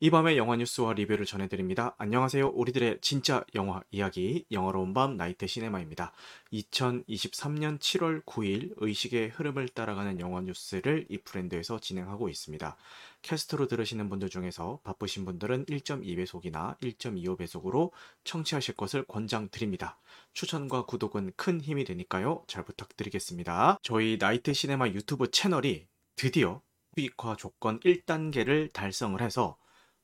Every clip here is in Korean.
이 밤의 영화 뉴스와 리뷰를 전해드립니다. 안녕하세요. 우리들의 진짜 영화 이야기, 영화로운 밤 나이트 시네마입니다. 2023년 7월 9일 의식의 흐름을 따라가는 영화 뉴스를 이 브랜드에서 진행하고 있습니다. 캐스트로 들으시는 분들 중에서 바쁘신 분들은 1.2배속이나 1.25배속으로 청취하실 것을 권장드립니다. 추천과 구독은 큰 힘이 되니까요. 잘 부탁드리겠습니다. 저희 나이트 시네마 유튜브 채널이 드디어 수익화 조건 1단계를 달성을 해서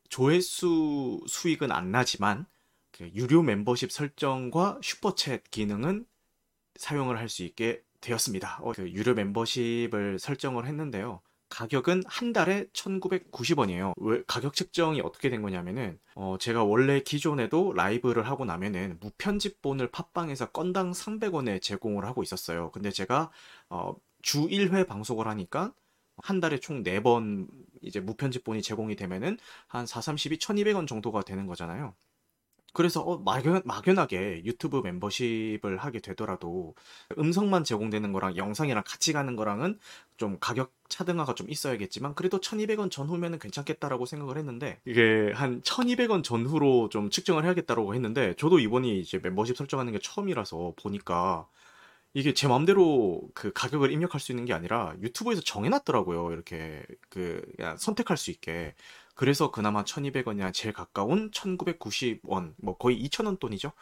조회수 수익은 안 나지만 그 유료 멤버십 설정과 슈퍼챗 기능은 사용을 할 수 있게 되었습니다. 어, 그 유료 멤버십을 설정을 했는데요. 가격은 한 달에 1,990원이에요. 왜 가격 측정이 어떻게 된 거냐면은 어, 제가 원래 기존에도 라이브를 하고 나면은 무편집본을 팟빵에서 건당 300원에 제공을 하고 있었어요. 근데 제가 어, 주 1회 방송을 하니까 한 달에 총 4번 이제 무편집본이 제공이 되면은 한 4, 30이 1200원 정도가 되는 거잖아요. 그래서 어, 막연, 막연하게 유튜브 멤버십을 하게 되더라도 음성만 제공되는 거랑 영상이랑 같이 가는 거랑은 좀 가격 차등화가 좀 있어야겠지만 그래도 1200원 전후면은 괜찮겠다라고 생각을 했는데 이게 한 1200원 전후로 좀 측정을 해야겠다라고 했는데 저도 이번이 이제 멤버십 설정하는 게 처음이라서 보니까 이게 제 맘대로 그 가격을 입력할 수 있는 게 아니라 유튜브에서 정해놨더라고요. 이렇게 그 선택할 수 있게. 그래서 그나마 1200원이나 제일 가까운 1990원, 뭐 거의 2000원 돈이죠.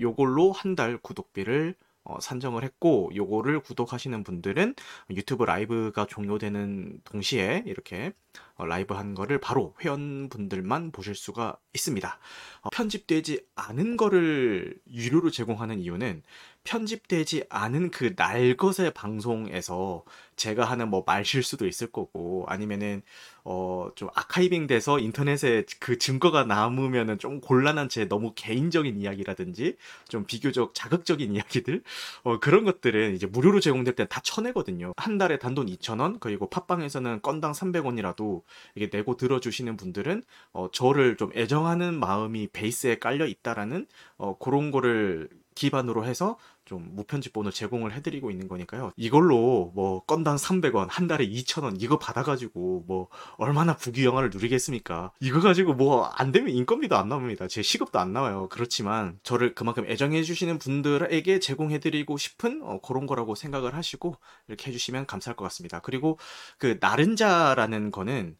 요걸로 한 달 구독비를 어, 산정을 했고 요거를 구독하시는 분들은 유튜브 라이브가 종료되는 동시에 이렇게 어, 라이브 한 거를 바로 회원분들만 보실 수가 있습니다. 어, 편집되지 않은 거를 유료로 제공하는 이유는 편집되지 않은 그 날 것의 방송에서 제가 하는 뭐 말실수도 있을 거고 아니면은 어 좀 아카이빙 돼서 인터넷에 그 증거가 남으면은 좀 곤란한 제 너무 개인적인 이야기라든지 좀 비교적 자극적인 이야기들 어 그런 것들은 이제 무료로 제공될 땐다 쳐내거든요. 한 달에 단돈 2,000원 그리고 팟빵에서는 건당 300원이라도 이게 내고 들어 주시는 분들은 어 저를 좀 애정하는 마음이 베이스에 깔려 있다라는 어 그런 거를 기반으로 해서 좀 무편집본을 제공을 해드리고 있는 거니까요. 이걸로 뭐 건당 300원, 한 달에 2,000원 이거 받아가지고 뭐 얼마나 부귀영화를 누리겠습니까? 이거 가지고 뭐 안 되면 인건비도 안 나옵니다. 제 시급도 안 나와요. 그렇지만 저를 그만큼 애정해주시는 분들에게 제공해드리고 싶은 어, 그런 거라고 생각을 하시고 이렇게 해주시면 감사할 것 같습니다. 그리고 그 나른자라는 거는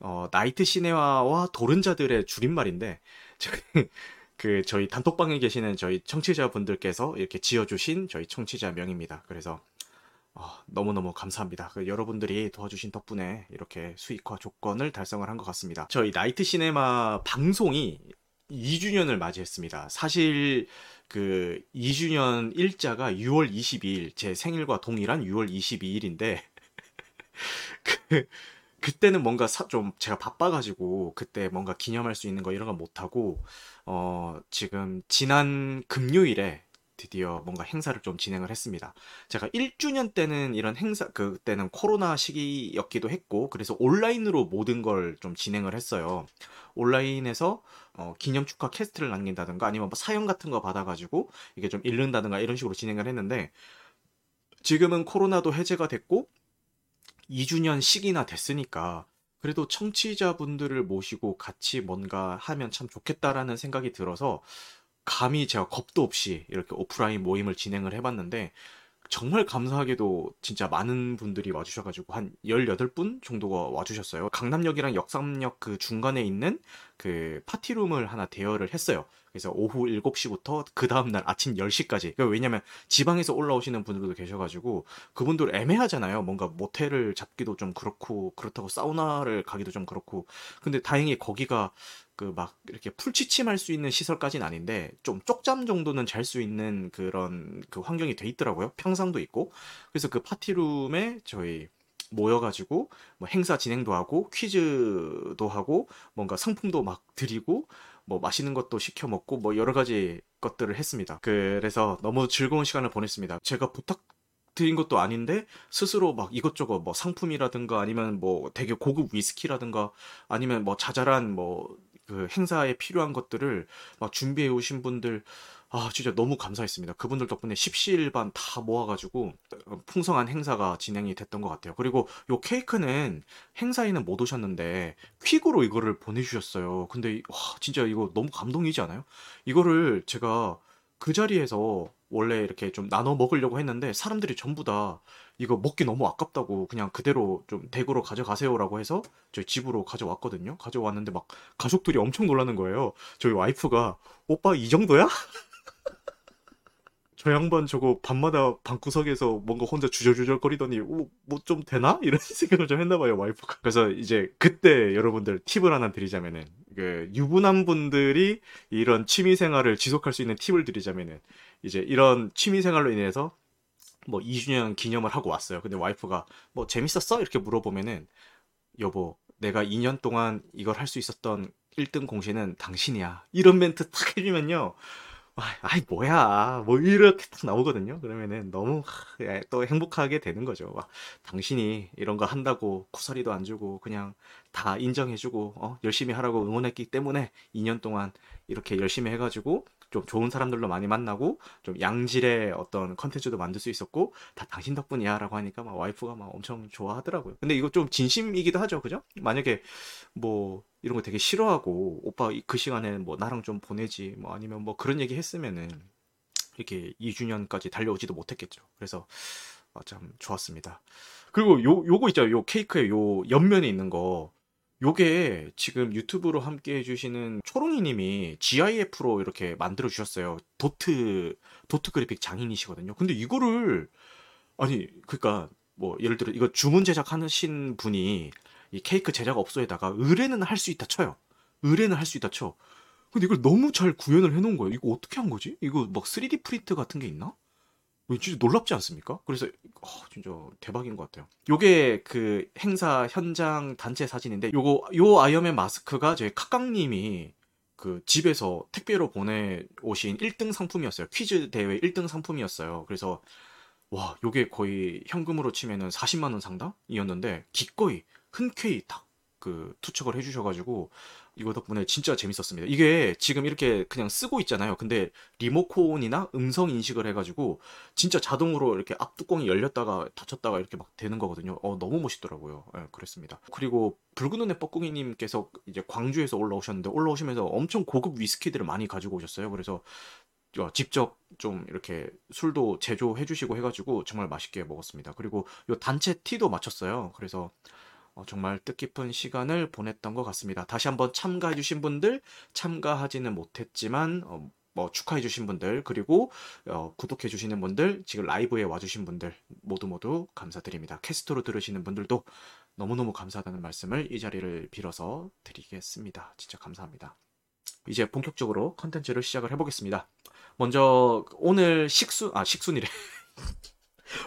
어, 나이트 시네와와 도른자들의 줄임말인데 그 저희 단톡방에 계시는 저희 청취자분들께서 이렇게 지어주신 저희 청취자 명입니다. 그래서 어, 너무너무 감사합니다. 그 여러분들이 도와주신 덕분에 이렇게 수익화 조건을 달성을 한 것 같습니다. 저희 나이트 시네마 방송이 2주년을 맞이했습니다. 사실 그 2주년 일자가 6월 22일 제 생일과 동일한 6월 22일인데 그 그때는 뭔가 사, 좀 제가 바빠가지고 그때 뭔가 기념할 수 있는 거 이런 거 못하고 어 지금 지난 금요일에 드디어 뭔가 행사를 좀 진행을 했습니다. 제가 1주년 때는 이런 행사 그때는 코로나 시기였기도 했고 그래서 온라인으로 모든 걸 좀 진행을 했어요. 온라인에서 어, 기념 축하 캐스트를 남긴다든가 아니면 뭐 사연 같은 거 받아가지고 이게 좀 읽는다든가 이런 식으로 진행을 했는데 지금은 코로나도 해제가 됐고 2주년씩이나 됐으니까 그래도 청취자분들을 모시고 같이 뭔가 하면 참 좋겠다라는 생각이 들어서 감히 제가 겁도 없이 이렇게 오프라인 모임을 진행을 해봤는데 정말 감사하게도 진짜 많은 분들이 와주셔가지고 한 18분 정도가 와주셨어요. 강남역이랑 역삼역 그 중간에 있는 그 파티룸을 하나 대여를 했어요. 그래서 오후 7시부터 그 다음날 아침 10시까지. 그러니까 왜냐면 지방에서 올라오시는 분들도 계셔가지고 그분들 애매하잖아요. 뭔가 모텔을 잡기도 좀 그렇고 그렇다고 사우나를 가기도 좀 그렇고. 근데 다행히 거기가 그 막 이렇게 풀취침할 수 있는 시설까지는 아닌데 좀 쪽잠 정도는 잘 수 있는 그런 그 환경이 돼 있더라고요. 평상도 있고. 그래서 그 파티룸에 저희 모여가지고 뭐 행사 진행도 하고 퀴즈도 하고 뭔가 상품도 막 드리고 뭐 맛있는 것도 시켜 먹고 뭐 여러 가지 것들을 했습니다. 그래서 너무 즐거운 시간을 보냈습니다. 제가 부탁 드린 것도 아닌데 스스로 막 이것저것 뭐 상품이라든가 아니면 뭐 되게 고급 위스키라든가 아니면 뭐 자잘한 뭐 그 행사에 필요한 것들을 막 준비해 오신 분들 아 진짜 너무 감사했습니다. 그분들 덕분에 십시일반 다 모아가지고 풍성한 행사가 진행이 됐던 것 같아요. 그리고 요 케이크는 행사에는 못 오셨는데 퀵으로 이거를 보내주셨어요. 근데 와 진짜 이거 너무 감동이지 않아요? 이거를 제가 그 자리에서 원래 이렇게 좀 나눠 먹으려고 했는데 사람들이 전부 다 이거 먹기 너무 아깝다고 그냥 그대로 좀 댁으로 가져가세요라고 해서 저희 집으로 가져왔거든요. 가져왔는데 막 가족들이 엄청 놀라는 거예요. 저희 와이프가 오빠 이 정도야? 저 양반 저거 밤마다 방구석에서 뭔가 혼자 주저주저거리더니 뭐 좀 되나? 이런 생각을 좀 했나 봐요 와이프가. 그래서 이제 그때 여러분들 팁을 하나 드리자면은 그 유부남 분들이 이런 취미 생활을 지속할 수 있는 팁을 드리자면은 이제 이런 취미 생활로 인해서 뭐 2주년 기념을 하고 왔어요. 근데 와이프가 뭐 재밌었어? 이렇게 물어보면은 여보 내가 2년 동안 이걸 할 수 있었던 1등 공신은 당신이야. 이런 멘트 탁 해주면요. 아이 뭐야 뭐 이렇게 딱 나오거든요. 그러면은 너무 예, 또 행복하게 되는 거죠. 와, 당신이 이런 거 한다고 쿠사리도 안 주고 그냥 다 인정해주고 어, 열심히 하라고 응원했기 때문에 2년 동안 이렇게 열심히 해가지고 좀 좋은 사람들로 많이 만나고 좀 양질의 어떤 컨텐츠도 만들 수 있었고 다 당신 덕분이야라고 하니까 막 와이프가 막 엄청 좋아하더라고요. 근데 이거 좀 진심이기도 하죠, 그죠? 만약에 뭐 이런 거 되게 싫어하고 오빠 그 시간에 뭐 나랑 좀 보내지 뭐 아니면 뭐 그런 얘기 했으면은 이렇게 2주년까지 달려오지도 못했겠죠. 그래서 아, 참 좋았습니다. 그리고 요 요거 있죠. 요 케이크에 요 옆면에 있는 거 요게 지금 유튜브로 함께 해주시는 초롱이님이 GIF로 이렇게 만들어 주셨어요. 도트 도트 그래픽 장인이시거든요. 근데 이거를 아니 그러니까 뭐 예를 들어 이거 주문 제작하신 분이 이 케이크 제작 업소에다가 의뢰는 할 수 있다 쳐요. 의뢰는 할 수 있다 쳐. 근데 이걸 너무 잘 구현을 해놓은 거예요. 이거 어떻게 한 거지? 이거 막 3D 프린트 같은 게 있나? 진짜 놀랍지 않습니까? 그래서 어, 진짜 대박인 것 같아요. 요게 그 행사 현장 단체 사진인데 요거 요 아이언맨 마스크가 저희 카깡님이 그 집에서 택배로 보내오신 1등 상품이었어요. 퀴즈 대회 1등 상품이었어요. 그래서 와 요게 거의 현금으로 치면은 40만 원 상당이었는데 기꺼이 흔쾌히 딱 그 투척을 해주셔가지고 이거 덕분에 진짜 재밌었습니다. 이게 지금 이렇게 그냥 쓰고 있잖아요. 근데 리모콘이나 음성 인식을 해가지고 진짜 자동으로 이렇게 앞뚜껑이 열렸다가 닫혔다가 이렇게 막 되는 거거든요. 어, 너무 멋있더라고요. 예, 그랬습니다. 그리고 붉은 눈의 뻐꾸기님께서 이제 광주에서 올라오셨는데 올라오시면서 엄청 고급 위스키들을 많이 가지고 오셨어요. 그래서 어, 직접 좀 이렇게 술도 제조해 주시고 해가지고 정말 맛있게 먹었습니다. 그리고 요 단체 티도 마쳤어요. 그래서 어, 정말 뜻깊은 시간을 보냈던 것 같습니다. 다시 한번 참가해 주신 분들, 참가하지는 못했지만, 어, 뭐 축하해 주신 분들, 그리고 어, 구독해 주시는 분들, 지금 라이브에 와 주신 분들, 모두 모두 감사드립니다. 캐스트로 들으시는 분들도 너무너무 감사하다는 말씀을 이 자리를 빌어서 드리겠습니다. 진짜 감사합니다. 이제 본격적으로 컨텐츠를 시작을 해보겠습니다. 먼저 오늘 식수, 아, 식순이래.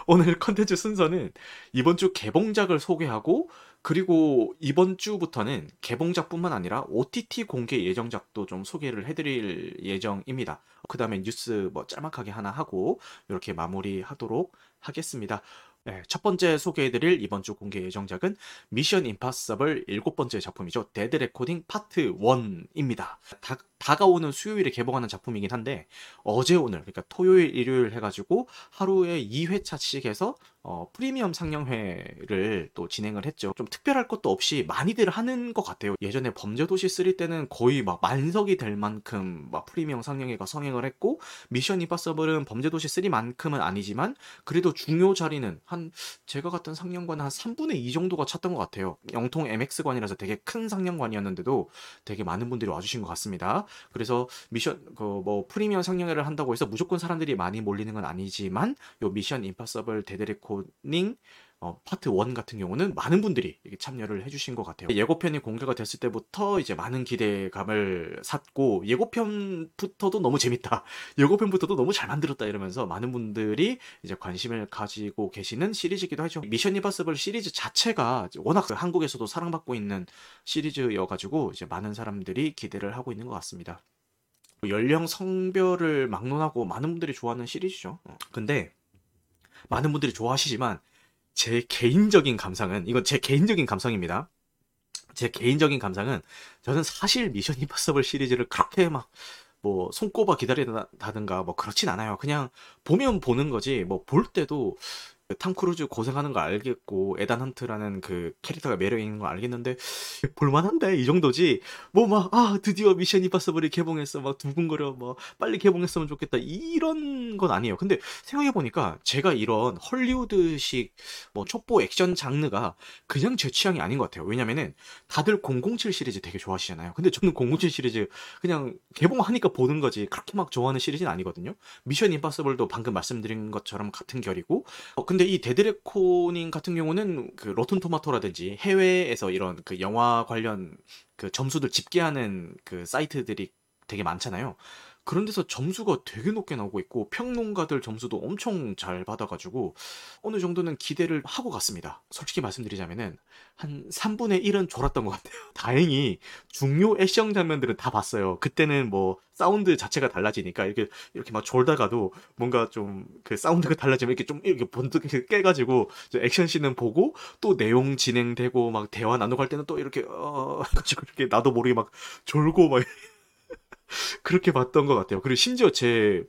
오늘 컨텐츠 순서는 이번 주 개봉작을 소개하고 그리고 이번 주부터는 개봉작뿐만 아니라 OTT 공개 예정작도 좀 소개를 해드릴 예정입니다. 그 다음에 뉴스 뭐 짤막하게 하나 하고 이렇게 마무리하도록 하겠습니다. 네, 첫 번째 소개해드릴 이번 주 공개 예정작은 미션 임파서블 일곱 번째 작품이죠. 데드 레코닝 파트 1입니다. 다, 다가오는 수요일에 개봉하는 작품이긴 한데 어제 오늘 그러니까 토요일 일요일 해가지고 하루에 2회차씩 해서 어, 프리미엄 상영회를 또 진행을 했죠. 좀 특별할 것도 없이 많이들 하는 것 같아요. 예전에 범죄도시 3 때는 거의 막 만석이 될 만큼 막 프리미엄 상영회가 성행을 했고 미션 임파서블은 범죄도시 3만큼은 아니지만 그래도 중요 자리는 한 제가 갔던 상영관 한 3분의 2 정도가 찼던 것 같아요. 영통 MX관이라서 되게 큰 상영관이었는데도 되게 많은 분들이 와주신 것 같습니다. 그래서 미션 그 뭐 프리미엄 상영회를 한다고 해서 무조건 사람들이 많이 몰리는 건 아니지만 요 미션 임파서블 데드레코닝 어, 파트 1 같은 경우는 많은 분들이 참여를 해주신 것 같아요. 예고편이 공개가 됐을 때부터 이제 많은 기대감을 샀고, 예고편부터도 너무 재밌다. 예고편부터도 너무 잘 만들었다 이러면서 많은 분들이 이제 관심을 가지고 계시는 시리즈이기도 하죠. 미션 임파서블 시리즈 자체가 워낙 한국에서도 사랑받고 있는 시리즈여가지고 이제 많은 사람들이 기대를 하고 있는 것 같습니다. 연령 성별을 막론하고 많은 분들이 좋아하는 시리즈죠. 어, 근데 많은 분들이 좋아하시지만 제 개인적인 감상은 이건 제 개인적인 감상입니다. 제 개인적인 감상은 저는 사실 미션 임파서블 시리즈를 그렇게 막 뭐 손꼽아 기다린다든가 뭐 그렇진 않아요. 그냥 보면 보는 거지 뭐 볼 때도 그 탐 크루즈 고생하는 거 알겠고 에단 헌트라는 그 캐릭터가 매력 있는 거 알겠는데 볼만한데? 이 정도지? 뭐 막 아 드디어 미션 임파서블이 개봉했어. 막 두근거려. 뭐 빨리 개봉했으면 좋겠다. 이런 건 아니에요. 근데 생각해 보니까 제가 이런 헐리우드식 뭐 첩보 액션 장르가 그냥 제 취향이 아닌 것 같아요. 왜냐면은 다들 007 시리즈 되게 좋아하시잖아요. 근데 저는 007 시리즈 그냥 개봉하니까 보는 거지. 그렇게 막 좋아하는 시리즈는 아니거든요. 미션 임파서블도 방금 말씀드린 것처럼 같은 결이고 어, 근데 이 데드레코닝 같은 경우는 그 로튼 토마토라든지 해외에서 이런 그 영화 관련 그 점수들 집계하는 그 사이트들이 되게 많잖아요. 그런 데서 점수가 되게 높게 나오고 있고 평론가들 점수도 엄청 잘 받아가지고 어느 정도는 기대를 하고 갔습니다. 솔직히 말씀드리자면은 한 3분의 1은 졸았던 것 같아요. 다행히 중요 액션 장면들은 다 봤어요. 그때는 뭐 사운드 자체가 달라지니까 이렇게 이렇게 막 졸다가도 뭔가 좀 그 사운드가 달라지면 이렇게 좀 이렇게 번뜩 깨가지고 액션 씬은 보고 또 내용 진행되고 막 대화 나누고 할 때는 또 이렇게 어 가지고 이렇게 나도 모르게 막 졸고 막 그렇게 봤던 것 같아요. 그리고 심지어 제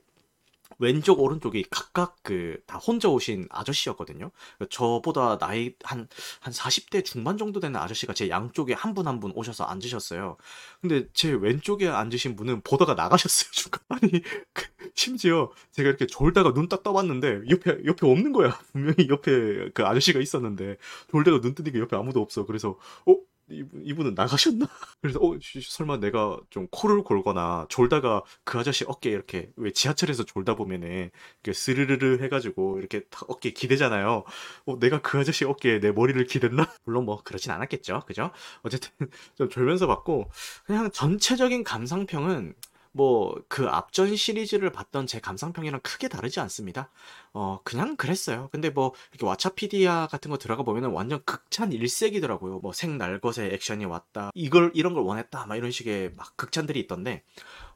왼쪽 오른쪽이 각각 그 다 혼자 오신 아저씨였거든요. 저보다 나이 한한 40대 중반 정도 되는 아저씨가 제 양쪽에 한 분 한 분 오셔서 앉으셨어요. 근데 제 왼쪽에 앉으신 분은 보다가 나가셨어요, 중간. 아니, 그 심지어 제가 이렇게 졸다가 눈 딱 떠봤는데 옆에 옆에 없는 거야. 분명히 옆에 그 아저씨가 있었는데 졸다가 눈 뜨니까 옆에 아무도 없어. 그래서 어 이분, 이분은 나가셨나? 그래서 어 설마 내가 좀 코를 골거나 졸다가 그 아저씨 어깨 이렇게 왜 지하철에서 졸다 보면은 이렇게 스르르르 해가지고 이렇게 어깨 기대잖아요. 어 내가 그 아저씨 어깨에 내 머리를 기댔나? 물론 뭐 그렇진 않았겠죠, 그죠? 어쨌든 좀 졸면서 봤고 그냥 전체적인 감상평은 뭐 그 앞전 시리즈를 봤던 제 감상평이랑 크게 다르지 않습니다. 어 그냥 그랬어요. 근데 뭐 이렇게 왓챠피디아 같은 거 들어가 보면은 완전 극찬 일색이더라고요. 뭐 생 날것의 액션이 왔다. 이걸 이런 걸 원했다. 막 이런 식의 막 극찬들이 있던데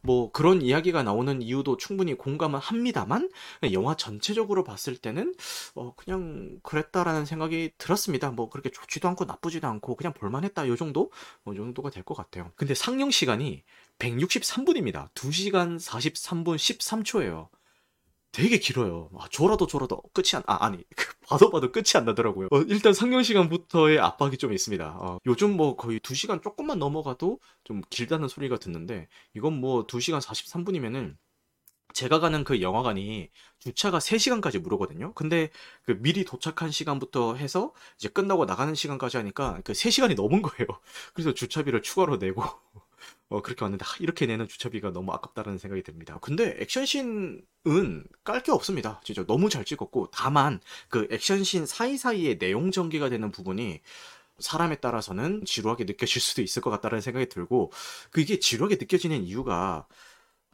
뭐 그런 이야기가 나오는 이유도 충분히 공감은 합니다만 영화 전체적으로 봤을 때는 어 그냥 그랬다라는 생각이 들었습니다. 뭐 그렇게 좋지도 않고 나쁘지도 않고 그냥 볼만했다 요 정도 뭐 정도가 될 것 같아요. 근데 상영 시간이 163분입니다. 2시간 43분 13초예요. 되게 길어요. 아, 졸아도 졸아도 끝이 안, 아, 아니, 봐도 봐도 끝이 안 나더라고요. 어, 일단 상영 시간부터의 압박이 좀 있습니다. 어, 요즘 뭐 거의 2시간 조금만 넘어가도 좀 길다는 소리가 듣는데, 이건 뭐 2시간 43분이면은 제가 가는 그 영화관이 주차가 3시간까지 무료거든요. 근데 그 미리 도착한 시간부터 해서 이제 끝나고 나가는 시간까지 하니까 그 3시간이 넘은 거예요. 그래서 주차비를 추가로 내고 어, 그렇게 왔는데 하, 이렇게 내는 주차비가 너무 아깝다는 생각이 듭니다. 근데 액션씬은 깔 게 없습니다. 진짜 너무 잘 찍었고 다만 그 액션씬 사이사이에 내용 전개가 되는 부분이 사람에 따라서는 지루하게 느껴질 수도 있을 것 같다는 생각이 들고 그게 지루하게 느껴지는 이유가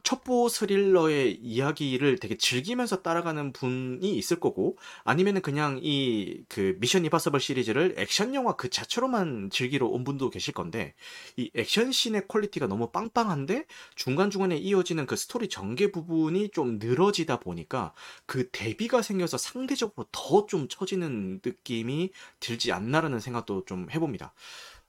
첩보 스릴러의 이야기를 되게 즐기면서 따라가는 분이 있을 거고 아니면은 그냥 이 그 미션 임파서블 시리즈를 액션 영화 그 자체로만 즐기러 온 분도 계실 건데 이 액션 씬의 퀄리티가 너무 빵빵한데 중간중간에 이어지는 그 스토리 전개 부분이 좀 늘어지다 보니까 그 대비가 생겨서 상대적으로 더 좀 처지는 느낌이 들지 않나라는 생각도 좀 해봅니다.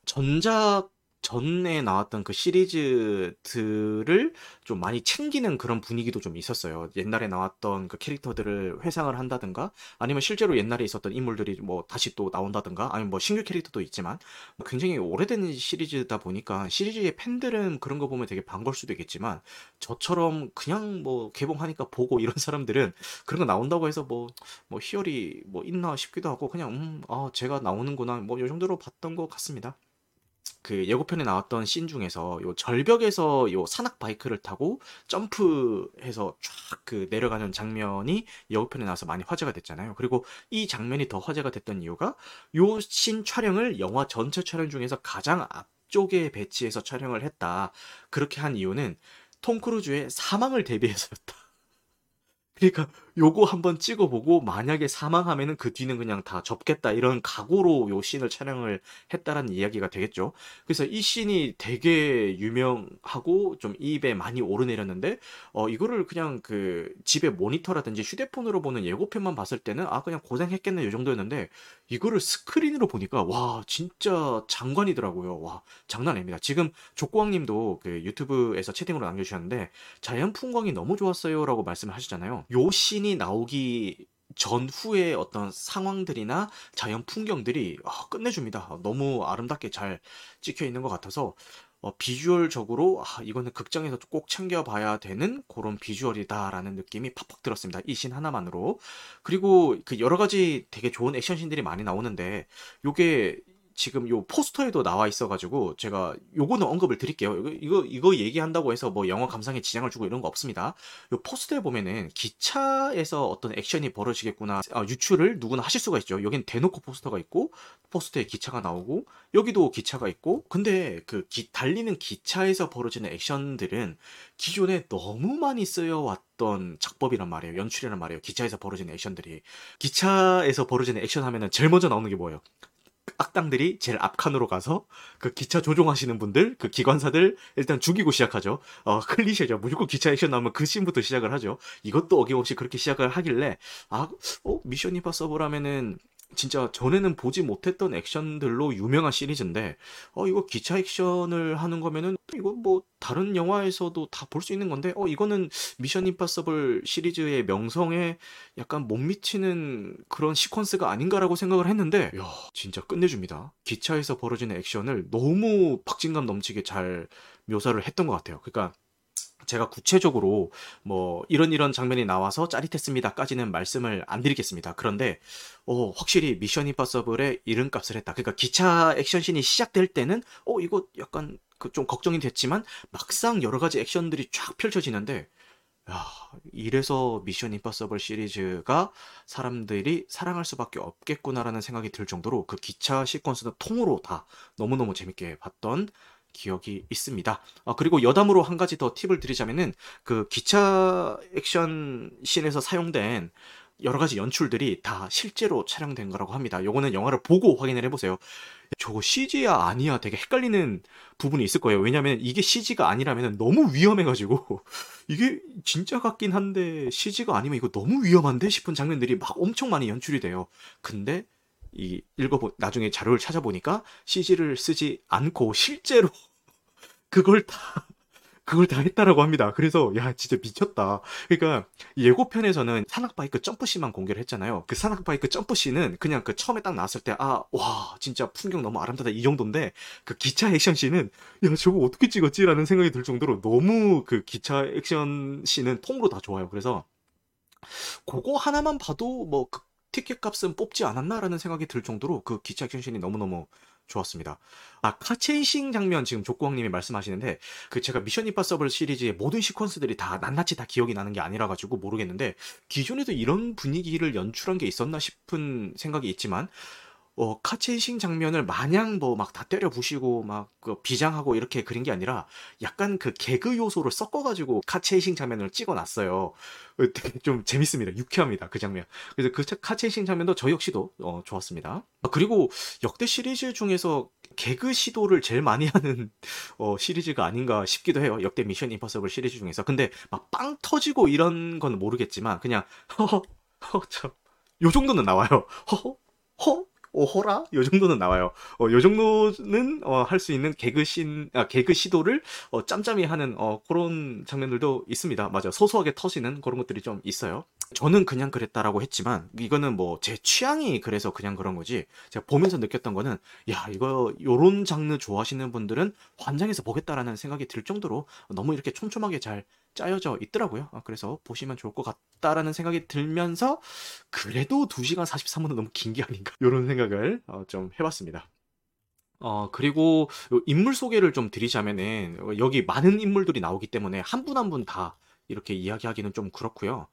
전작 전에 나왔던 그 시리즈들을 좀 많이 챙기는 그런 분위기도 좀 있었어요. 옛날에 나왔던 그 캐릭터들을 회상을 한다든가 아니면 실제로 옛날에 있었던 인물들이 뭐 다시 또 나온다든가 아니면 뭐 신규 캐릭터도 있지만 뭐 굉장히 오래된 시리즈다 보니까 시리즈의 팬들은 그런 거 보면 되게 반가울 수도 있겠지만 저처럼 그냥 뭐 개봉하니까 보고 이런 사람들은 그런 거 나온다고 해서 뭐, 뭐 희열이 뭐 있나 싶기도 하고 그냥 음, 아, 제가 나오는구나 뭐 이 정도로 봤던 것 같습니다. 그 예고편에 나왔던 씬 중에서 요 절벽에서 요 산악 바이크를 타고 점프해서 쫙 그 내려가는 장면이 예고편에 나와서 많이 화제가 됐잖아요. 그리고 이 장면이 더 화제가 됐던 이유가 요 씬 촬영을 영화 전체 촬영 중에서 가장 앞쪽에 배치해서 촬영을 했다. 그렇게 한 이유는 톰 크루즈의 사망을 대비해서였다. 그러니까 요거 한번 찍어보고 만약에 사망하면은 그 뒤는 그냥 다 접겠다 이런 각오로 요 씬을 촬영을 했다라는 이야기가 되겠죠. 그래서 이 씬이 되게 유명하고 좀 입에 많이 오르내렸는데 어 이거를 그냥 그 집에 모니터라든지 휴대폰으로 보는 예고편만 봤을 때는 아 그냥 고생했겠네 요 정도였는데 이거를 스크린으로 보니까 와 진짜 장관이더라고요. 와 장난 아닙니다. 지금 족구왕님도 그 유튜브에서 채팅으로 남겨주셨는데 자연 풍광이 너무 좋았어요라고 말씀을 하셨잖아요. 요 씬이 나오기 전후의 어떤 상황들이나 자연 풍경들이 아, 끝내줍니다. 너무 아름답게 잘 찍혀 있는 것 같아서 어, 비주얼적으로 아, 이거는 극장에서 꼭 챙겨봐야 되는 그런 비주얼이다라는 느낌이 팍팍 들었습니다. 이 신 하나만으로. 그리고 그 여러 가지 되게 좋은 액션신들이 많이 나오는데 요게 지금 요 포스터에도 나와 있어가지고 제가 요거는 언급을 드릴게요. 이거 이거, 이거 얘기한다고 해서 뭐 영화 감상에 지장을 주고 이런 거 없습니다. 요 포스터에 보면은 기차에서 어떤 액션이 벌어지겠구나 아, 유출을 누구나 하실 수가 있죠. 여긴 대놓고 포스터가 있고 포스터에 기차가 나오고 여기도 기차가 있고 근데 그 기, 달리는 기차에서 벌어지는 액션들은 기존에 너무 많이 쓰여왔던 작법이란 말이에요. 연출이란 말이에요. 기차에서 벌어지는 액션들이 기차에서 벌어지는 액션 하면은 제일 먼저 나오는 게 뭐예요? 악당들이 제일 앞칸으로 가서 그 기차 조종하시는 분들, 그 기관사들 일단 죽이고 시작하죠. 어, 클리셰죠. 무조건 기차 액션 나오면 그 씬부터 시작을 하죠. 이것도 어김없이 그렇게 시작을 하길래 아, 어, 미션 임파서블 하면은 진짜 전에는 보지 못했던 액션들로 유명한 시리즈인데 어 이거 기차 액션을 하는 거면은 이거 뭐 다른 영화에서도 다 볼 수 있는 건데 어 이거는 미션 임파서블 시리즈의 명성에 약간 못 미치는 그런 시퀀스가 아닌가라고 생각을 했는데 야. 진짜 끝내줍니다. 기차에서 벌어지는 액션을 너무 박진감 넘치게 잘 묘사를 했던 것 같아요. 그러니까 제가 구체적으로 뭐 이런 이런 장면이 나와서 짜릿했습니다까지는 말씀을 안 드리겠습니다. 그런데 어, 확실히 미션 임파서블의 이름값을 했다. 그러니까 기차 액션씬이 시작될 때는 어 이거 약간 그 좀 걱정이 됐지만 막상 여러 가지 액션들이 쫙 펼쳐지는데 야, 이래서 미션 임파서블 시리즈가 사람들이 사랑할 수밖에 없겠구나라는 생각이 들 정도로 그 기차 시퀀스는 통으로 다 너무너무 재밌게 봤던 기억이 있습니다. 아, 그리고 여담으로 한 가지 더 팁을 드리자면은 그 기차 액션 씬에서 사용된 여러 가지 연출들이 다 실제로 촬영된 거라고 합니다. 요거는 영화를 보고 확인을 해보세요. 저거 CG야 아니야 되게 헷갈리는 부분이 있을 거예요. 왜냐면 이게 CG가 아니라면 너무 위험해가지고 이게 진짜 같긴 한데 CG가 아니면 이거 너무 위험한데 싶은 장면들이 막 엄청 많이 연출이 돼요. 근데 이 읽어보 나중에 자료를 찾아보니까 CG를 쓰지 않고 실제로 그걸 다 그걸 다 했다라고 합니다. 그래서 야 진짜 미쳤다. 그러니까 예고편에서는 산악바이크 점프씬만 공개를 했잖아요. 그 산악바이크 점프씬은 그냥 그 처음에 딱 나왔을 때 아 와 진짜 풍경 너무 아름다다 이 정도인데 그 기차 액션씬은 야 저거 어떻게 찍었지라는 생각이 들 정도로 너무 그 기차 액션씬은 통으로 다 좋아요. 그래서 그거 하나만 봐도 뭐 그 티켓 값은 뽑지 않았나라는 생각이 들 정도로 그 기차 액션씬이 너무너무 좋았습니다. 아, 카체이싱 장면 지금 족구왕님이 말씀하시는데 그 제가 미션 임파서블 시리즈의 모든 시퀀스들이 다 낱낱이 다 기억이 나는 게 아니라 가지고 모르겠는데 기존에도 이런 분위기를 연출한 게 있었나 싶은 생각이 있지만 어, 카체이싱 장면을 마냥 뭐 막 다 때려 부시고 막 그 비장하고 이렇게 그린 게 아니라 약간 그 개그 요소를 섞어가지고 카체이싱 장면을 찍어놨어요. 어, 되게 좀 재밌습니다. 유쾌합니다. 그 장면. 그래서 그 카체이싱 장면도 저 역시도 어, 좋았습니다. 아, 그리고 역대 시리즈 중에서 개그 시도를 제일 많이 하는 어, 시리즈가 아닌가 싶기도 해요. 역대 미션 임퍼서블 시리즈 중에서. 근데 막 빵 터지고 이런 건 모르겠지만 그냥 허허 허 참. 요 정도는 나와요. 허허 허 오호라? 요 정도는 나와요. 어, 요 정도는 어, 할 수 있는 개그 신, 아, 개그 시도를 어, 짬짬이 하는 어, 그런 장면들도 있습니다. 맞아요. 소소하게 터지는 그런 것들이 좀 있어요. 저는 그냥 그랬다라고 했지만 이거는 뭐 제 취향이 그래서 그냥 그런 거지. 제가 보면서 느꼈던 거는 야 이거 요런 장르 좋아하시는 분들은 환장해서 보겠다라는 생각이 들 정도로 너무 이렇게 촘촘하게 잘 짜여져 있더라고요. 아, 그래서 보시면 좋을 것 같다라는 생각이 들면서 그래도 2시간 43분은 너무 긴 게 아닌가 이런 생각을 어, 좀 해봤습니다. 어, 그리고 인물 소개를 좀 드리자면은 여기 많은 인물들이 나오기 때문에 한 분 한 분 다 이렇게 이야기하기는 좀 그렇고요.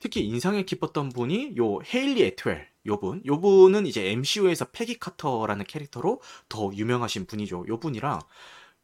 특히 인상에 깊었던 분이 요 헤일리 에트웰 요 분 요 분은 이제 MCU에서 패기 카터라는 캐릭터로 더 유명하신 분이죠. 요 분이랑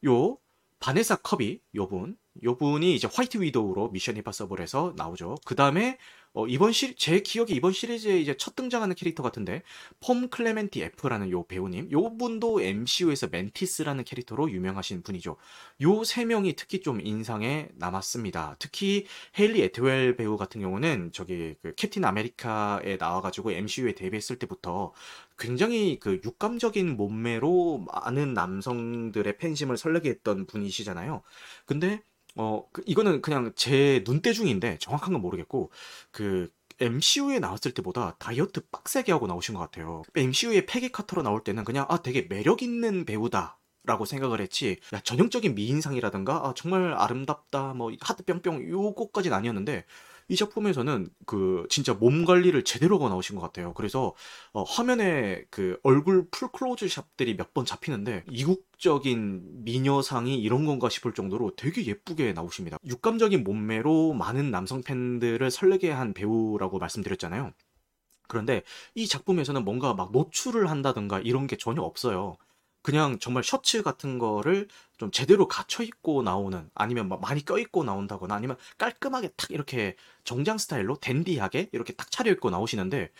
요 바네사 커비 요 분 요분이 이제 화이트 위도우로 미션 임파서블에서 나오죠. 그 다음에 어, 이번 시, 제 기억에 이번 시리즈에 이제 첫 등장하는 캐릭터 같은데, 폼 클레멘티에프라는 요 배우님, 요 분도 MCU에서 멘티스라는 캐릭터로 유명하신 분이죠. 요 세 명이 특히 좀 인상에 남았습니다. 특히 헤일리 에트웰 배우 같은 경우는 저기 그 캡틴 아메리카에 나와가지고 MCU에 데뷔했을 때부터 굉장히 그 육감적인 몸매로 많은 남성들의 팬심을 설레게 했던 분이시잖아요. 근데 어, 그 이거는 그냥 제 눈대중인데 정확한 건 모르겠고 그 MCU에 나왔을 때보다 다이어트 빡세게 하고 나오신 것 같아요. MCU에 패기 카터로 나올 때는 그냥 아 되게 매력 있는 배우다. 라고 생각을 했지 야, 전형적인 미인상이라든가 아, 정말 아름답다 뭐 하트 뿅뿅 요거까지는 아니었는데 이 작품에서는 그 진짜 몸 관리를 제대로 하고 나오신 것 같아요. 그래서 어, 화면에 그 얼굴 full close shot들이 몇 번 잡히는데 이국적인 미녀상이 이런 건가 싶을 정도로 되게 예쁘게 나오십니다. 육감적인 몸매로 많은 남성 팬들을 설레게 한 배우라고 말씀드렸잖아요. 그런데 이 작품에서는 뭔가 막 노출을 한다든가 이런 게 전혀 없어요. 그냥 정말 셔츠 같은 거를 좀 제대로 갖춰 입고 나오는 아니면 막 많이 껴 입고 나온다거나 아니면 깔끔하게 탁 이렇게 정장 스타일로 댄디하게 이렇게 딱 차려 입고 나오시는데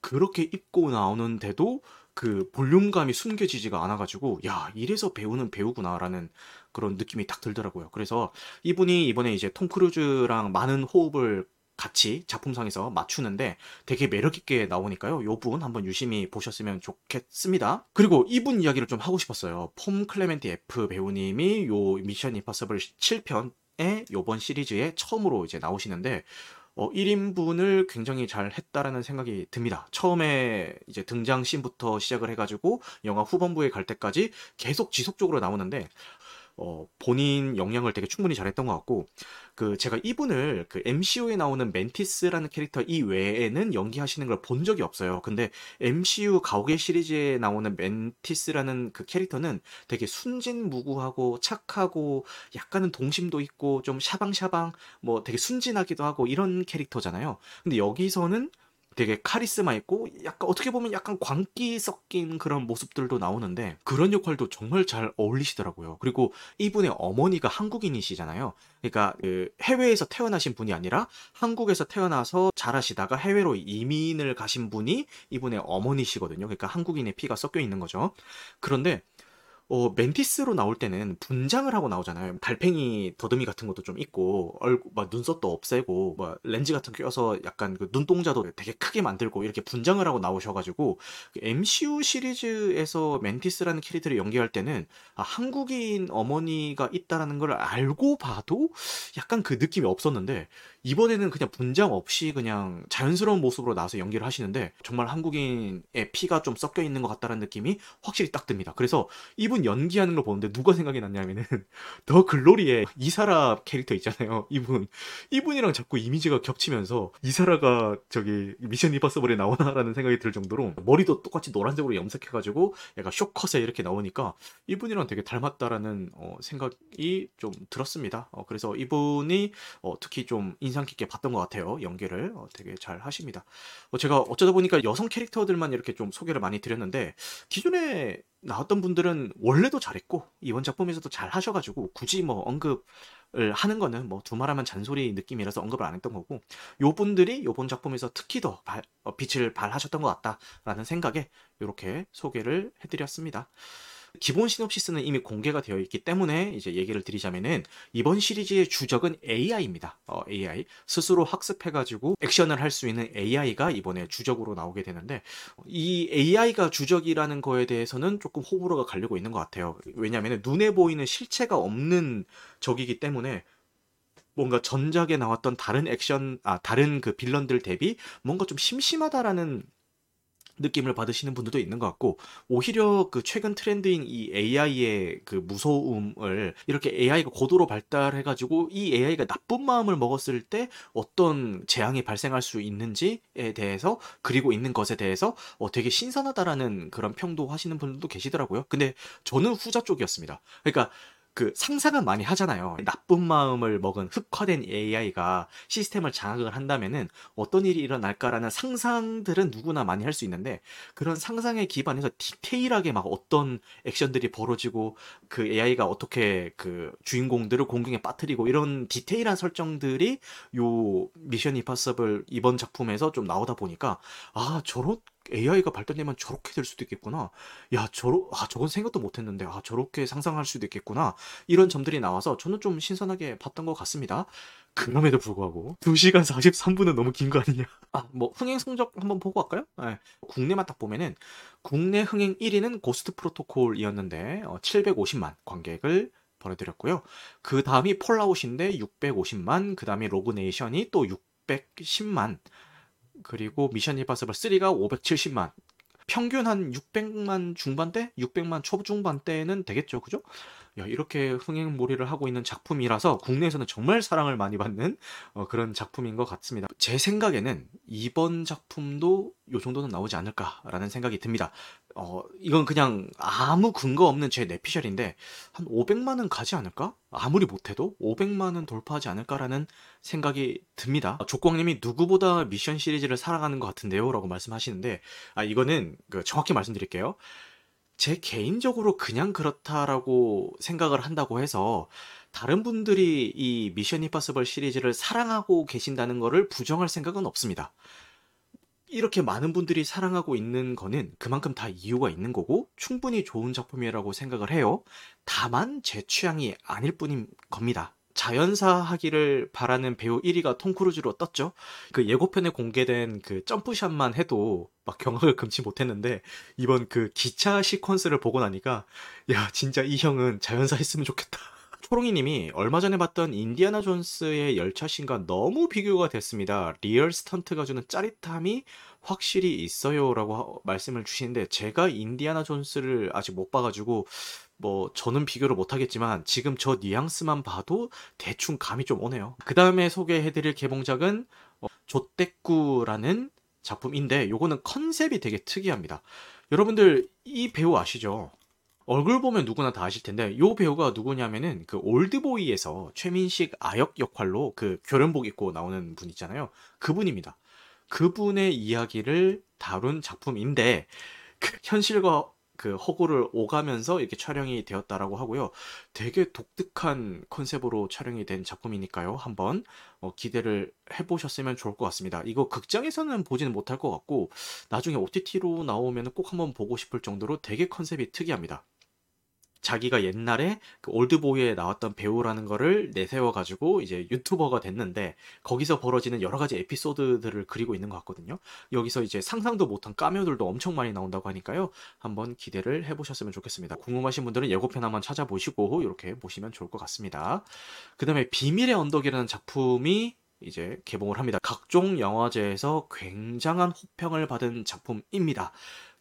그렇게 입고 나오는데도 그 볼륨감이 숨겨지지가 않아가지고 야 이래서 배우는 배우구나라는 그런 느낌이 딱 들더라고요. 그래서 이분이 이번에 이제 톰 크루즈랑 많은 호흡을 같이 작품상에서 맞추는데 되게 매력있게 나오니까요. 요 부분 한번 유심히 보셨으면 좋겠습니다. 그리고 이분 이야기를 좀 하고 싶었어요. 폼 클레멘티에프 배우님이 요 미션 임파서블 7편에 요번 시리즈에 처음으로 이제 나오시는데 어, 1인분을 굉장히 잘 했다라는 생각이 듭니다. 처음에 이제 등장 씬부터 시작을 해가지고 영화 후반부에 갈 때까지 계속 지속적으로 나오는데 어, 본인 역량을 되게 충분히 잘했던 것 같고 그 제가 이분을 그 MCU에 나오는 멘티스라는 캐릭터 이외에는 연기하시는 걸 본 적이 없어요. 근데 MCU 가오갤 시리즈에 나오는 멘티스라는 그 캐릭터는 되게 순진무구하고 착하고 약간은 동심도 있고 좀 샤방샤방 뭐 되게 순진하기도 하고 이런 캐릭터잖아요. 근데 여기서는 되게 카리스마 있고 약간 어떻게 보면 약간 광기 섞인 그런 모습들도 나오는데 그런 역할도 정말 잘 어울리시더라고요. 그리고 이분의 어머니가 한국인이시잖아요. 그러니까 그 해외에서 태어나신 분이 아니라 한국에서 태어나서 자라시다가 해외로 이민을 가신 분이 이분의 어머니시거든요. 그러니까 한국인의 피가 섞여 있는 거죠. 그런데 어, 멘티스로 나올 때는 분장을 하고 나오잖아요. 달팽이 더듬이 같은 것도 좀 있고, 얼굴, 막 눈썹도 없애고, 뭐 렌즈 같은 거 껴서 약간 그 눈동자도 되게 크게 만들고, 이렇게 분장을 하고 나오셔가지고, 그 MCU 시리즈에서 멘티스라는 캐릭터를 연기할 때는, 아, 한국인 어머니가 있다라는 걸 알고 봐도 약간 그 느낌이 없었는데, 이번에는 그냥 분장 없이 그냥 자연스러운 모습으로 나와서 연기를 하시는데, 정말 한국인의 피가 좀 섞여 있는 것 같다는 느낌이 확실히 딱 듭니다. 그래서 이분 연기하는 걸 보는데 누가 생각이 났냐면은 더 글로리의 이사라 캐릭터 있잖아요. 이분 이분이랑 자꾸 이미지가 겹치면서 이사라가 저기 미션 임파서블에 나오나라는 생각이 들 정도로 머리도 똑같이 노란색으로 염색해가지고 약간 쇼컷에 이렇게 나오니까 이분이랑 되게 닮았다라는 어, 생각이 좀 들었습니다. 어, 그래서 이분이 어, 특히 좀 인상 깊게 봤던 것 같아요. 연기를 어, 되게 잘 하십니다. 어, 제가 어쩌다 보니까 여성 캐릭터들만 이렇게 좀 소개를 많이 드렸는데 기존에 나왔던 분들은 원래도 잘했고 이번 작품에서도 잘 하셔가지고 굳이 뭐 언급을 하는 거는 뭐 두말하면 잔소리 느낌이라서 언급을 안 했던 거고 요 분들이 요번 작품에서 특히 더 발, 어, 빛을 발하셨던 것 같다라는 생각에 이렇게 소개를 해드렸습니다. 기본 시놉시스는 이미 공개가 되어 있기 때문에 이제 얘기를 드리자면은 이번 시리즈의 주적은 AI입니다. 어, AI 스스로 학습해가지고 액션을 할 수 있는 AI가 이번에 주적으로 나오게 되는데 이 AI가 주적이라는 거에 대해서는 조금 호불호가 갈리고 있는 것 같아요. 왜냐하면 눈에 보이는 실체가 없는 적이기 때문에 뭔가 전작에 나왔던 다른 액션 아 다른 그 빌런들 대비 뭔가 좀 심심하다라는 느낌을 받으시는 분들도 있는 것 같고 오히려 그 최근 트렌드인 이 AI의 그 무서움을 이렇게 AI가 고도로 발달해가지고 이 AI가 나쁜 마음을 먹었을 때 어떤 재앙이 발생할 수 있는지에 대해서 그리고 있는 것에 대해서 어 되게 신선하다라는 그런 평도 하시는 분들도 계시더라고요. 근데 저는 후자 쪽이었습니다. 그러니까 그 상상은 많이 하잖아요. 나쁜 마음을 먹은 흑화된 AI가 시스템을 장악을 한다면은 어떤 일이 일어날까라는 상상들은 누구나 많이 할 수 있는데 그런 상상에 기반해서 디테일하게 막 어떤 액션들이 벌어지고 그 AI가 어떻게 그 주인공들을 공경에 빠뜨리고 이런 디테일한 설정들이 요 미션 임파서블 이번 작품에서 좀 나오다 보니까 아 저런 AI가 발전되면 저렇게 될 수도 있겠구나. 야, 저러, 아, 저건 생각도 못 했는데, 아, 저렇게 상상할 수도 있겠구나. 이런 점들이 나와서 저는 좀 신선하게 봤던 것 같습니다. 그럼에도 불구하고 2시간 43분은 너무 긴 거 아니냐? 아, 뭐 흥행 성적 한번 보고 갈까요? 네. 국내만 딱 보면은 국내 흥행 1위는 고스트 프로토콜이었는데 어, 750만 관객을 보내드렸고요. 그 다음이 폴아웃인데 650만, 그 다음이 로그네이션이 또 610만, 그리고 미션 임파서블 3가 570만. 평균 한 600만 중반대? 600만 초중반대는 되겠죠. 그죠? 야, 이렇게 흥행몰이를 하고 있는 작품이라서 국내에서는 정말 사랑을 많이 받는 어, 그런 작품인 것 같습니다. 제 생각에는 이번 작품도 요 정도는 나오지 않을까라는 생각이 듭니다. 어, 이건 그냥 아무 근거 없는 제 내피셜인데 한 500만은 가지 않을까? 아무리 못해도 500만은 돌파하지 않을까라는 생각이 듭니다. 조광님이 누구보다 미션 시리즈를 사랑하는 것 같은데요? 라고 말씀하시는데 아 이거는 그 정확히 말씀드릴게요. 제 개인적으로 그냥 그렇다라고 생각을 한다고 해서 다른 분들이 이 미션 임파서블 시리즈를 사랑하고 계신다는 거를 부정할 생각은 없습니다. 이렇게 많은 분들이 사랑하고 있는 거는 그만큼 다 이유가 있는 거고 충분히 좋은 작품이라고 생각을 해요. 다만 제 취향이 아닐 뿐인 겁니다. 자연사 하기를 바라는 배우 1위가 톰 크루즈로 떴죠. 그 예고편에 공개된 그 점프샷만 해도 막 경악을 금치 못했는데 이번 그 기차 시퀀스를 보고 나니까 야 진짜 이 형은 자연사 했으면 좋겠다. 초롱이님이 얼마 전에 봤던 인디아나 존스의 열차신과 너무 비교가 됐습니다. 리얼 스턴트가 주는 짜릿함이 확실히 있어요라고 말씀을 주시는데 제가 인디아나 존스를 아직 못 봐가지고 뭐 저는 비교를 못하겠지만 지금 저 뉘앙스만 봐도 대충 감이 좀 오네요. 그 다음에 소개해드릴 개봉작은 어, 조떼꾸라는 작품인데 요거는 컨셉이 되게 특이합니다. 여러분들 이 배우 아시죠? 얼굴 보면 누구나 다 아실 텐데 요 배우가 누구냐면은 그 올드보이에서 최민식 아역 역할로 그 교련복 입고 나오는 분 있잖아요. 그분입니다. 그분의 이야기를 다룬 작품인데 그 현실과 그 허구를 오가면서 이렇게 촬영이 되었다라고 하고요. 되게 독특한 컨셉으로 촬영이 된 작품이니까요. 한번 어, 기대를 해보셨으면 좋을 것 같습니다. 이거 극장에서는 보지는 못할 것 같고 나중에 OTT로 나오면 꼭 한번 보고 싶을 정도로 되게 컨셉이 특이합니다. 자기가 옛날에 그 올드보이에 나왔던 배우라는 거를 내세워 가지고 이제 유튜버가 됐는데 거기서 벌어지는 여러 가지 에피소드들을 그리고 있는 것 같거든요. 여기서 이제 상상도 못한 까메오들도 엄청 많이 나온다고 하니까요. 한번 기대를 해보셨으면 좋겠습니다. 궁금하신 분들은 예고편 한번 찾아보시고 이렇게 보시면 좋을 것 같습니다. 그 다음에 비밀의 언덕이라는 작품이 이제 개봉을 합니다. 각종 영화제에서 굉장한 호평을 받은 작품입니다.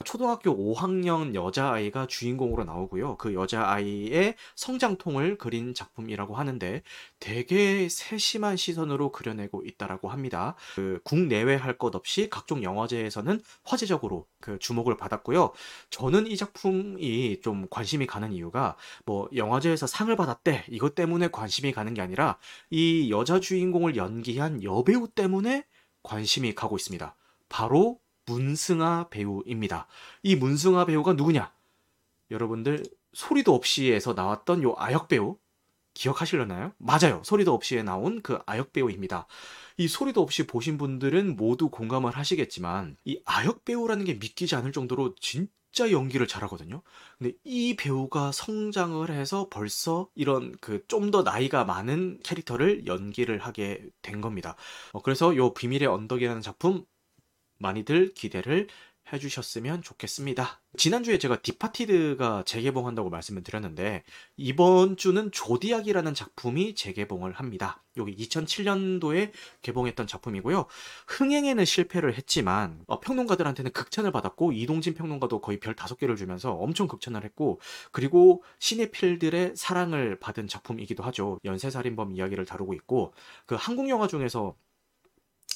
초등학교 5학년 여자아이가 주인공으로 나오고요. 그 여자아이의 성장통을 그린 작품이라고 하는데 되게 세심한 시선으로 그려내고 있다라고 합니다. 그 국내외 할 것 없이 각종 영화제에서는 화제적으로 그 주목을 받았고요. 저는 이 작품이 좀 관심이 가는 이유가 뭐 영화제에서 상을 받았대 이것 때문에 관심이 가는 게 아니라 이 여자 주인공을 연기한 여배우 때문에 관심이 가고 있습니다. 바로 문승아 배우입니다. 이 문승아 배우가 누구냐? 여러분들 소리도 없이에서 나왔던 요 아역 배우 기억하시려나요? 맞아요. 소리도 없이에 나온 그 아역 배우입니다. 이 소리도 없이 보신 분들은 모두 공감을 하시겠지만 이 아역 배우라는 게 믿기지 않을 정도로 진짜 연기를 잘하거든요. 근데 이 배우가 성장을 해서 벌써 이런 그 좀 더 나이가 많은 캐릭터를 연기를 하게 된 겁니다. 어, 그래서 요 비밀의 언덕이라는 작품 많이들 기대를 해주셨으면 좋겠습니다. 지난주에 제가 디파티드가 재개봉한다고 말씀을 드렸는데 이번 주는 조디악이라는 작품이 재개봉을 합니다. 여기 2007년도에 개봉했던 작품이고요. 흥행에는 실패를 했지만 어, 평론가들한테는 극찬을 받았고 이동진 평론가도 거의 별 5개를 주면서 엄청 극찬을 했고 그리고 시네필들의 사랑을 받은 작품이기도 하죠. 연쇄살인범 이야기를 다루고 있고 그 한국 영화 중에서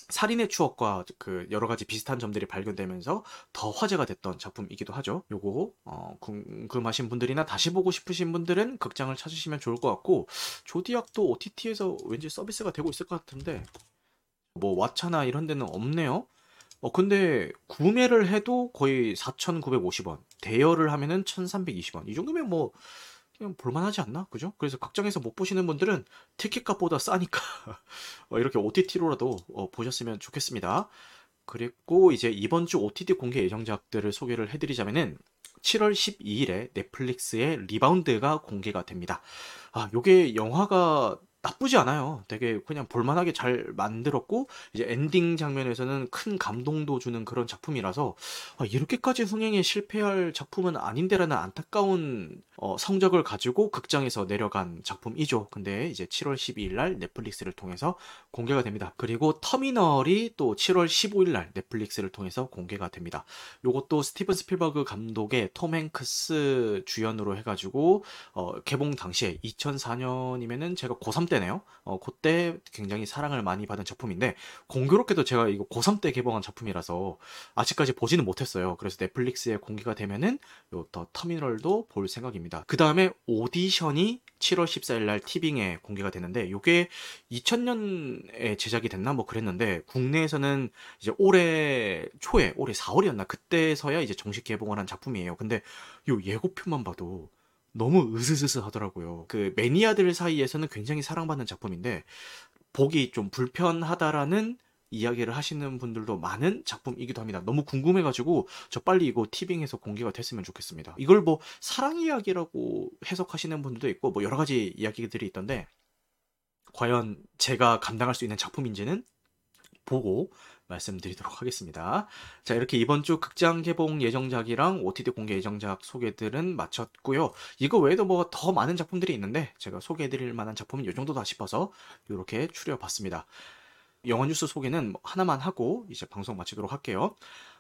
살인의 추억과 그 여러 가지 비슷한 점들이 발견되면서 더 화제가 됐던 작품이기도 하죠. 요거 어, 궁금하신 분들이나 다시 보고 싶으신 분들은 극장을 찾으시면 좋을 것 같고 조디악도 OTT에서 왠지 서비스가 되고 있을 것 같은데 뭐 왓챠나 이런 데는 없네요. 어 근데 구매를 해도 거의 4,950원, 대여를 하면은 1,320원. 이 정도면 뭐 그냥 볼만하지 않나? 그죠? 그래서 극장에서 못 보시는 분들은 티켓값보다 싸니까 어, 이렇게 OTT로라도 어, 보셨으면 좋겠습니다. 그리고 이제 이번 주 OTT 공개 예정작들을 소개를 해드리자면은 7월 12일에 넷플릭스의 리바운드가 공개가 됩니다. 아, 요게 영화가 나쁘지 않아요. 되게 그냥 볼만하게 잘 만들었고 이제 엔딩 장면에서는 큰 감동도 주는 그런 작품이라서 아, 이렇게까지 흥행에 실패할 작품은 아닌데라는 안타까운 어, 성적을 가지고 극장에서 내려간 작품이죠. 근데 이제 7월 12일 날 넷플릭스를 통해서 공개가 됩니다. 그리고 터미널이 또 7월 15일 날 넷플릭스를 통해서 공개가 됩니다. 요것도 스티븐 스필버그 감독의 톰 행크스 주연으로 해가지고 어, 개봉 당시에 2004년이면은 제가 고3 때 네요. 어, 그때 굉장히 사랑을 많이 받은 작품인데 공교롭게도 제가 이거 고3 때 개봉한 작품이라서 아직까지 보지는 못했어요. 그래서 넷플릭스에 공개가 되면은 요 더 터미널도 볼 생각입니다. 그 다음에 오디션이 7월 14일 날 티빙에 공개가 되는데 이게 2000년에 제작이 됐나 뭐 그랬는데 국내에서는 이제 올해 초에 올해 4월이었나 그때서야 이제 정식 개봉을 한 작품이에요. 근데 요 예고편만 봐도 너무 으스스스 하더라고요. 그 매니아들 사이에서는 굉장히 사랑받는 작품인데 보기 좀 불편하다라는 이야기를 하시는 분들도 많은 작품이기도 합니다. 너무 궁금해가지고 저 빨리 이거 티빙에서 공개가 됐으면 좋겠습니다. 이걸 뭐 사랑 이야기라고 해석하시는 분들도 있고 뭐 여러 가지 이야기들이 있던데 과연 제가 감당할 수 있는 작품인지는 보고 말씀드리도록 하겠습니다. 자, 이렇게 이번 주 극장 개봉 예정작이랑 OTT 공개 예정작 소개들은 마쳤고요. 이거 외에도 뭐 더 많은 작품들이 있는데 제가 소개해드릴 만한 작품은 이 정도다 싶어서 이렇게 추려봤습니다. 영화 뉴스 소개는 뭐 하나만 하고 이제 방송 마치도록 할게요.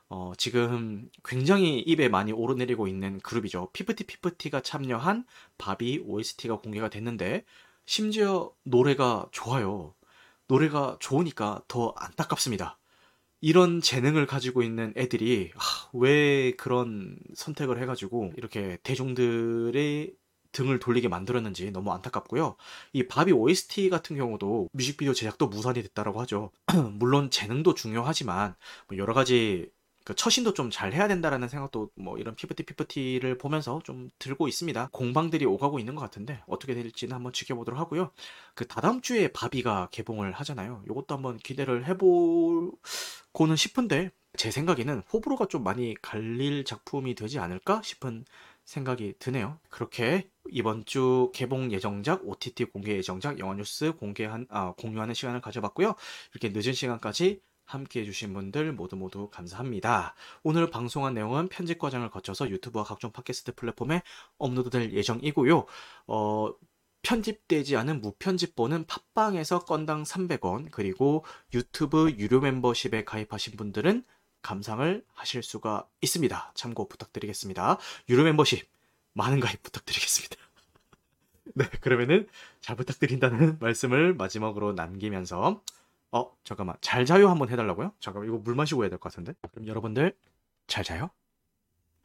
어, 지금 굉장히 입에 많이 오르내리고 있는 그룹이죠. 피프티 피프티가 참여한 바비 OST가 공개가 됐는데 심지어 노래가 좋아요. 노래가 좋으니까 더 안타깝습니다. 이런 재능을 가지고 있는 애들이 아, 왜 그런 선택을 해가지고 이렇게 대중들의 등을 돌리게 만들었는지 너무 안타깝고요. 이 바비 OST 같은 경우도 뮤직비디오 제작도 무산이 됐다라고 하죠. 물론 재능도 중요하지만 뭐 여러 가지 그 처신도 좀 잘 해야 된다라는 생각도 뭐 이런 피프티 피프티를 보면서 좀 들고 있습니다. 공방들이 오가고 있는 것 같은데 어떻게 될지는 한번 지켜보도록 하고요. 그 다다음 주에 바비가 개봉을 하잖아요. 이것도 한번 기대를 해보고는 싶은데 제 생각에는 호불호가 좀 많이 갈릴 작품이 되지 않을까 싶은 생각이 드네요. 그렇게 이번 주 개봉 예정작, OTT 공개 예정작, 영화 뉴스 공개한, 아, 공유하는 시간을 가져봤고요. 이렇게 늦은 시간까지 함께 해주신 분들 모두 모두 감사합니다. 오늘 방송한 내용은 편집 과정을 거쳐서 유튜브와 각종 팟캐스트 플랫폼에 업로드될 예정이고요. 어, 편집되지 않은 무편집본은 팟빵에서 건당 300원, 그리고 유튜브 유료 멤버십에 가입하신 분들은 감상을 하실 수가 있습니다. 참고 부탁드리겠습니다. 유료 멤버십 많은 가입 부탁드리겠습니다. 네, 그러면은 잘 부탁드린다는 말씀을 마지막으로 남기면서 어, 잠깐만. 잘 자요 한번 해달라고요? 잠깐만, 이거 물 마시고 해야 될 것 같은데? 그럼 여러분들 잘 자요?